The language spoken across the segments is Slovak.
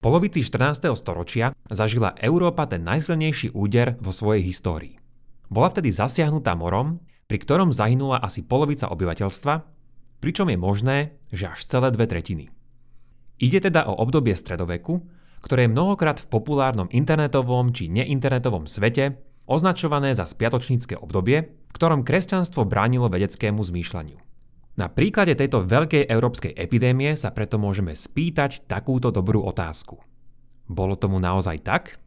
polovici 14. storočia zažila Európa ten najsilnejší úder vo svojej histórii. Bola vtedy zasiahnutá morom, pri ktorom zahynula asi polovica obyvateľstva, pričom je možné, že až celé dve tretiny. Ide teda o obdobie stredoveku, ktoré je mnohokrát v populárnom internetovom či neinternetovom svete označované za spiatočnícke obdobie, v ktorom kresťanstvo bránilo vedeckému zmýšľaniu. Na príklade tejto veľkej európskej epidémie sa preto môžeme spýtať takúto dobrú otázku. Bolo tomu naozaj tak?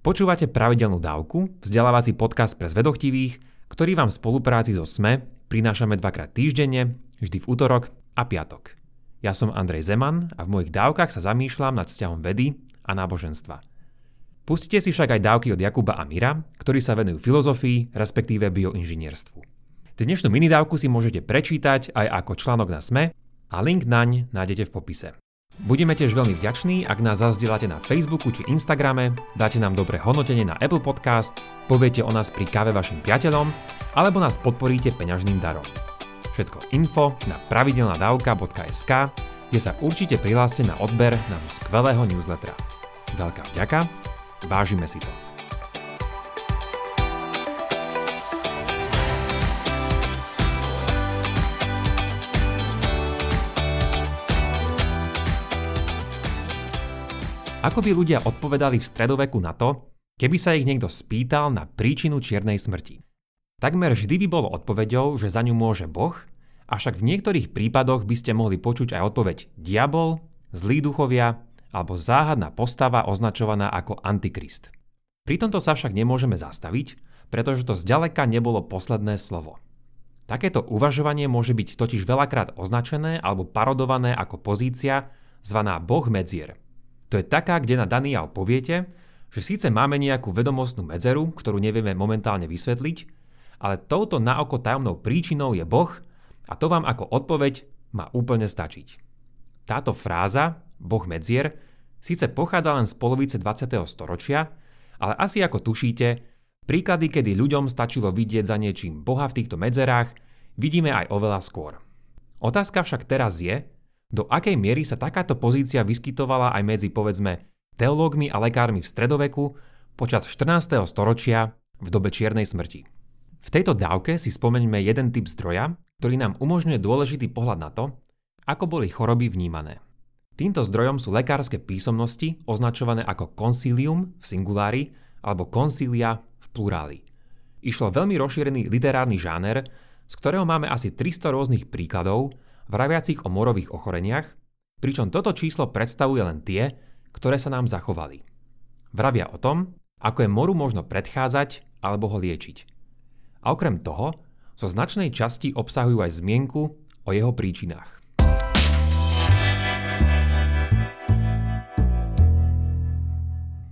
Počúvate pravidelnú dávku, vzdelávací podcast pre zvedochtivých, ktorý vám v spolupráci so SME prinášame dvakrát týždenne, vždy v útorok a piatok. Ja som Andrej Zeman a v mojich dávkach sa zamýšľam nad vzťahom vedy a náboženstva. Pustite si však aj dávky od Jakuba a Mira, ktorí sa venujú filozofii, respektíve bioinžinierstvu. Dnešnú minidávku si môžete prečítať aj ako článok na SME a link naň nájdete v popise. Budeme tiež veľmi vďační, ak nás zazdielate na Facebooku či Instagrame, dáte nám dobré hodnotenie na Apple Podcasts, poviete o nás pri káve vašim priateľom, alebo nás podporíte peňažným darom. Všetko info na pravidelnadavka.sk, kde sa určite prihláste na odber nášho skvelého newslettera. Veľká vďaka, vážime si to. Ako by ľudia odpovedali v stredoveku na to, keby sa ich niekto spýtal na príčinu čiernej smrti? Takmer vždy by bolo odpoveďou, že za ňu môže Boh, avšak v niektorých prípadoch by ste mohli počuť aj odpoveď diabol, zlí duchovia alebo záhadná postava označovaná ako Antikrist. Pri tomto sa však nemôžeme zastaviť, pretože to zďaleka nebolo posledné slovo. Takéto uvažovanie môže byť totiž veľakrát označené alebo parodované ako pozícia zvaná Boh medzier – to je taká, kde na daný poviete, že síce máme nejakú vedomostnú medzeru, ktorú nevieme momentálne vysvetliť, ale touto naoko tajomnou príčinou je Boh a to vám ako odpoveď má úplne stačiť. Táto fráza, Boh medzier, síce pochádza len z polovice 20. storočia, ale asi ako tušíte, príklady, kedy ľuďom stačilo vidieť za niečím Boha v týchto medzerách, vidíme aj oveľa skôr. Otázka však teraz je, do akej miery sa takáto pozícia vyskytovala aj medzi povedzme teológmi a lekármi v stredoveku počas 14. storočia v dobe čiernej smrti. V tejto dávke si spomeňme jeden typ zdroja, ktorý nám umožňuje dôležitý pohľad na to, ako boli choroby vnímané. Týmto zdrojom sú lekárske písomnosti označované ako konsílium v singulári alebo konsília v pluráli. Išlo veľmi rozšírený literárny žáner, z ktorého máme asi 300 rôznych príkladov, vraviacich o morových ochoreniach, pričom toto číslo predstavuje len tie, ktoré sa nám zachovali. Vravia o tom, ako je moru možno predchádzať alebo ho liečiť. A okrem toho, zo značnej časti obsahujú aj zmienku o jeho príčinách.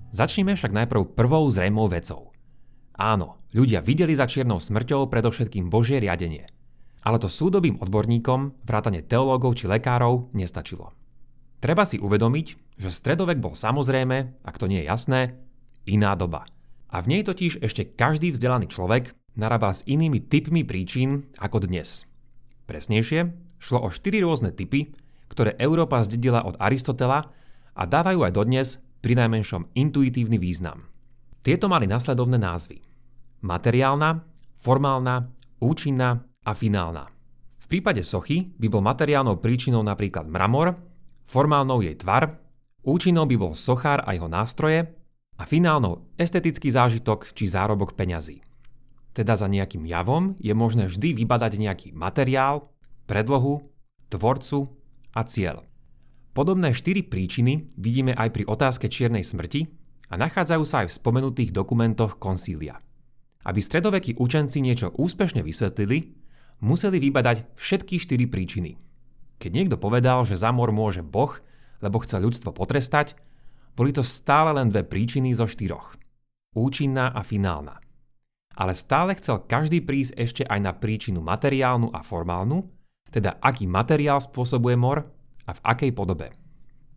Začneme však najprv prvou zrejmou vecou. Áno, ľudia videli za čiernou smrťou predovšetkým Božie riadenie – ale to súdobým odborníkom, vrátane teológov či lekárov, nestačilo. Treba si uvedomiť, že stredovek bol samozrejme, ak to nie je jasné, iná doba. A v nej totiž ešte každý vzdelaný človek narábal s inými typmi príčin ako dnes. Presnejšie, šlo o štyri rôzne typy, ktoré Európa zdedila od Aristotela a dávajú aj dodnes pri najmenšom intuitívny význam. Tieto mali nasledovné názvy. Materiálna, formálna, účinná a finálna. V prípade sochy by bol materiálnou príčinou napríklad mramor, formálnou jej tvar, účinnou by bol sochár a jeho nástroje a finálnou estetický zážitok či zárobok peňazí. Teda za nejakým javom je možné vždy vybadať nejaký materiál, predlohu, tvorcu a cieľ. Podobné štyri príčiny vidíme aj pri otázke čiernej smrti a nachádzajú sa aj v spomenutých dokumentoch konsília. Aby stredovekí učenci niečo úspešne vysvetlili, museli vybadať všetky štyri príčiny. Keď niekto povedal, že za mor môže Boh, lebo chce ľudstvo potrestať, boli to stále len dve príčiny zo štyroch. Účinná a finálna. Ale stále chcel každý prísť ešte aj na príčinu materiálnu a formálnu, teda aký materiál spôsobuje mor a v akej podobe.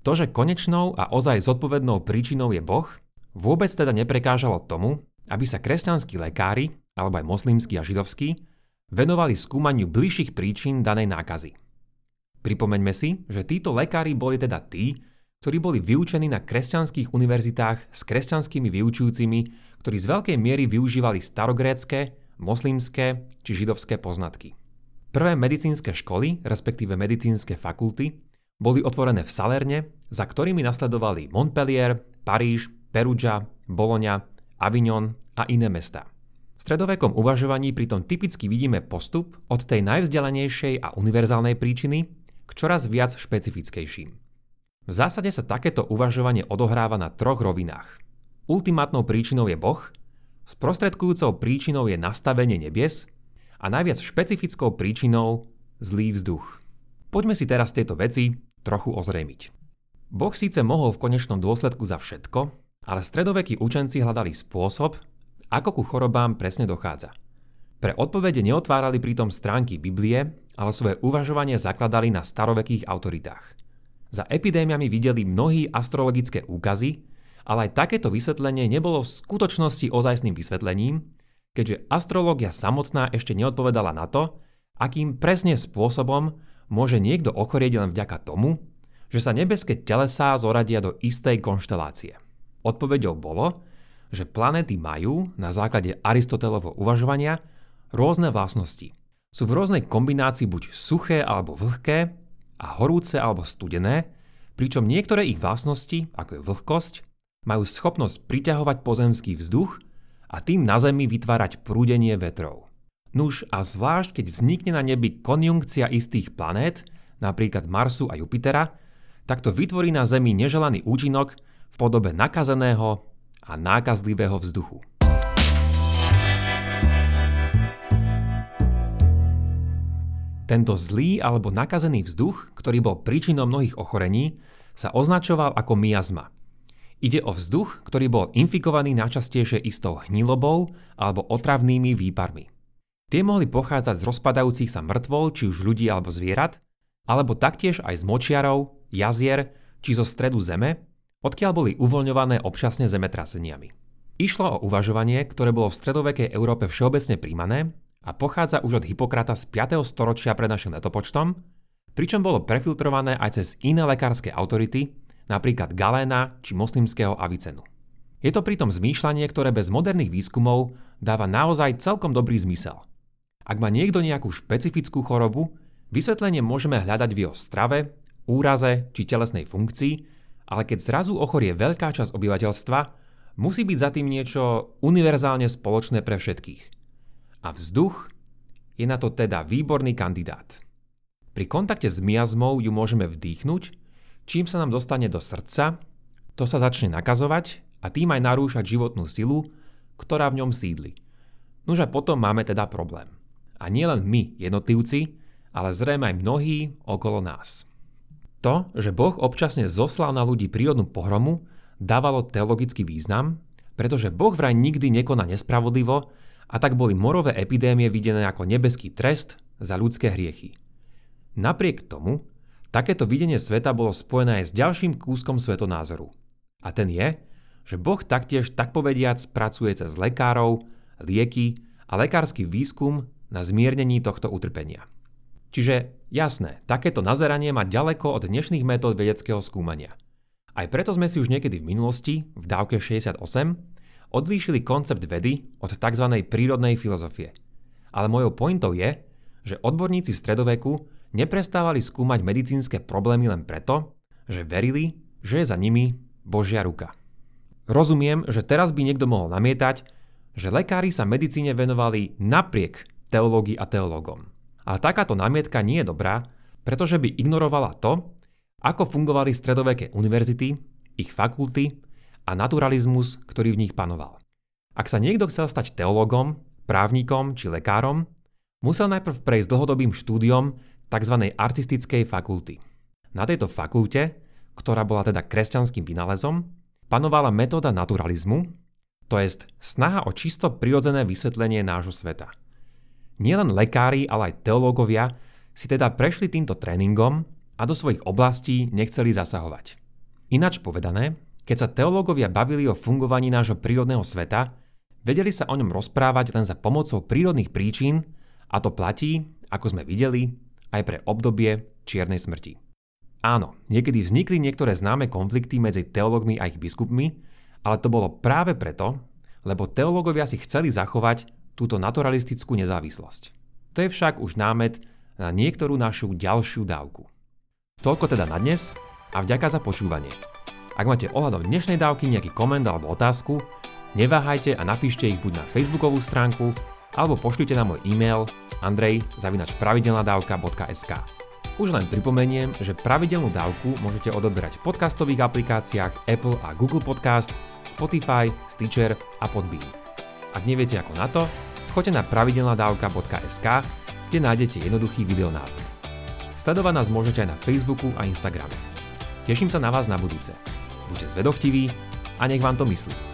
To, že konečnou a ozaj zodpovednou príčinou je Boh, vôbec teda neprekážalo tomu, aby sa kresťanskí lekári, alebo aj moslimskí a židovskí, venovali skúmaniu bližších príčin danej nákazy. Pripomeňme si, že títo lekári boli teda tí, ktorí boli vyučení na kresťanských univerzitách s kresťanskými vyučujúcimi, ktorí z veľkej miery využívali starogrécké, moslimské či židovské poznatky. Prvé medicínske školy, respektíve medicínske fakulty, boli otvorené v Salerne, za ktorými nasledovali Montpellier, Paríž, Perugia, Bologna, Avignon a iné mesta. Stredovekom uvažovaní pritom typicky vidíme postup od tej najvzdelanejšej a univerzálnej príčiny k čoraz viac špecifickejším. V zásade sa takéto uvažovanie odohráva na troch rovinách. Ultimátnou príčinou je Boh, sprostredkujúcou príčinou je nastavenie nebies a najviac špecifickou príčinou zlý vzduch. Poďme si teraz tieto veci trochu ozrejmiť. Boh síce mohol v konečnom dôsledku za všetko, ale stredovekí učenci hľadali spôsob, ako ku chorobám presne dochádza. Pre odpovede neotvárali pritom stránky Biblie, ale svoje uvažovanie zakladali na starovekých autoritách. Za epidémiami videli mnohí astrologické úkazy, ale aj takéto vysvetlenie nebolo v skutočnosti ozajstným vysvetlením, keďže astrológia samotná ešte neodpovedala na to, akým presne spôsobom môže niekto ochorieť len vďaka tomu, že sa nebeské telesá zoradia do istej konštelácie. Odpovedou bolo, že planéty majú, na základe Aristotelovho uvažovania, rôzne vlastnosti. Sú v rôznej kombinácii buď suché alebo vlhké a horúce alebo studené, pričom niektoré ich vlastnosti, ako je vlhkosť, majú schopnosť priťahovať pozemský vzduch a tým na Zemi vytvárať prúdenie vetrov. Nuž a zvlášť keď vznikne na nebi konjunkcia istých planét, napríklad Marsu a Jupitera, tak to vytvorí na Zemi neželaný účinok, v podobe nakazeného a nákazlivého vzduchu. Tento zlý alebo nakazený vzduch, ktorý bol príčinou mnohých ochorení, sa označoval ako miazma. Ide o vzduch, ktorý bol infikovaný najčastejšie istou hnilobou alebo otravnými výparmi. Tie mohli pochádzať z rozpadajúcich sa mŕtvol, či už ľudí alebo zvierat, alebo taktiež aj z močiarov, jazier či zo stredu zeme, odkiaľ boli uvoľňované občasne zemetraseniami. Išlo o uvažovanie, ktoré bolo v stredovekej Európe všeobecne príjmané a pochádza už od Hipokrata z 5. storočia pred našim letopočtom, pričom bolo prefiltrované aj cez iné lekárske autority, napríklad Galéna či moslimského Avicenu. Je to pritom zmýšľanie, ktoré bez moderných výskumov dáva naozaj celkom dobrý zmysel. Ak má niekto nejakú špecifickú chorobu, vysvetlenie môžeme hľadať v jeho strave, úraze či telesnej funkcii, ale keď zrazu ochorie veľká časť obyvateľstva, musí byť za tým niečo univerzálne spoločné pre všetkých. A vzduch je na to teda výborný kandidát. Pri kontakte s miazmou ju môžeme vdýchnuť, čím sa nám dostane do srdca, to sa začne nakazovať a tým aj narúšať životnú silu, ktorá v ňom sídli. Nož a potom máme teda problém. A nielen my, jednotlivci, ale zrejme aj mnohí okolo nás. To, že Boh občasne zoslal na ľudí prírodnú pohromu, dávalo teologický význam, pretože Boh vraj nikdy nekoná nespravodlivo a tak boli morové epidémie videné ako nebeský trest za ľudské hriechy. Napriek tomu, takéto videnie sveta bolo spojené aj s ďalším kúskom svetonázoru. A ten je, že Boh taktiež tak povediac pracuje cez lekárov, lieky a lekársky výskum na zmiernení tohto utrpenia. Čiže jasné, takéto nazeranie má ďaleko od dnešných metód vedeckého skúmania. Aj preto sme si už niekedy v minulosti, v dávke 68, odlíšili koncept vedy od tzv. prírodnej filozofie. Ale mojou pointou je, že odborníci v stredoveku neprestávali skúmať medicínske problémy len preto, že verili, že je za nimi Božia ruka. Rozumiem, že teraz by niekto mohol namietať, že lekári sa medicíne venovali napriek teológii a teológom. Ale takáto námietka nie je dobrá, pretože by ignorovala to, ako fungovali stredoveké univerzity, ich fakulty a naturalizmus, ktorý v nich panoval. Ak sa niekto chcel stať teológom, právnikom či lekárom, musel najprv prejsť dlhodobým štúdiom tzv. artistickej fakulty. Na tejto fakulte, ktorá bola teda kresťanským vynálezom, panovala metóda naturalizmu, to jest snaha o čisto prirodzené vysvetlenie nášho sveta – Nielen lekári, ale aj teológovia si teda prešli týmto tréningom a do svojich oblastí nechceli zasahovať. Ináč povedané, keď sa teológovia bavili o fungovaní nášho prírodného sveta, vedeli sa o ňom rozprávať len za pomocou prírodných príčin a to platí, ako sme videli, aj pre obdobie čiernej smrti. Áno, niekedy vznikli niektoré známe konflikty medzi teológmi a ich biskupmi, ale to bolo práve preto, lebo teológovia si chceli zachovať túto naturalistickú nezávislosť. To je však už námet na niektorú našu ďalšiu dávku. Toľko teda na dnes a vďaka za počúvanie. Ak máte ohľadom dnešnej dávky nejaký koment alebo otázku, neváhajte a napíšte ich buď na facebookovú stránku, alebo pošlite na môj e-mail andrej.pravidelnadavka.sk Už len pripomeniem, že pravidelnú dávku môžete odoberať v podcastových aplikáciách Apple a Google Podcast, Spotify, Stitcher a Podbean. Ak neviete ako na to, choďte na pravidelnadavka.sk, kde nájdete jednoduchý videonávod. Sledovať nás môžete aj na Facebooku a Instagrame. Teším sa na vás na budúce. Buďte zvedochtiví a nech vám to myslí.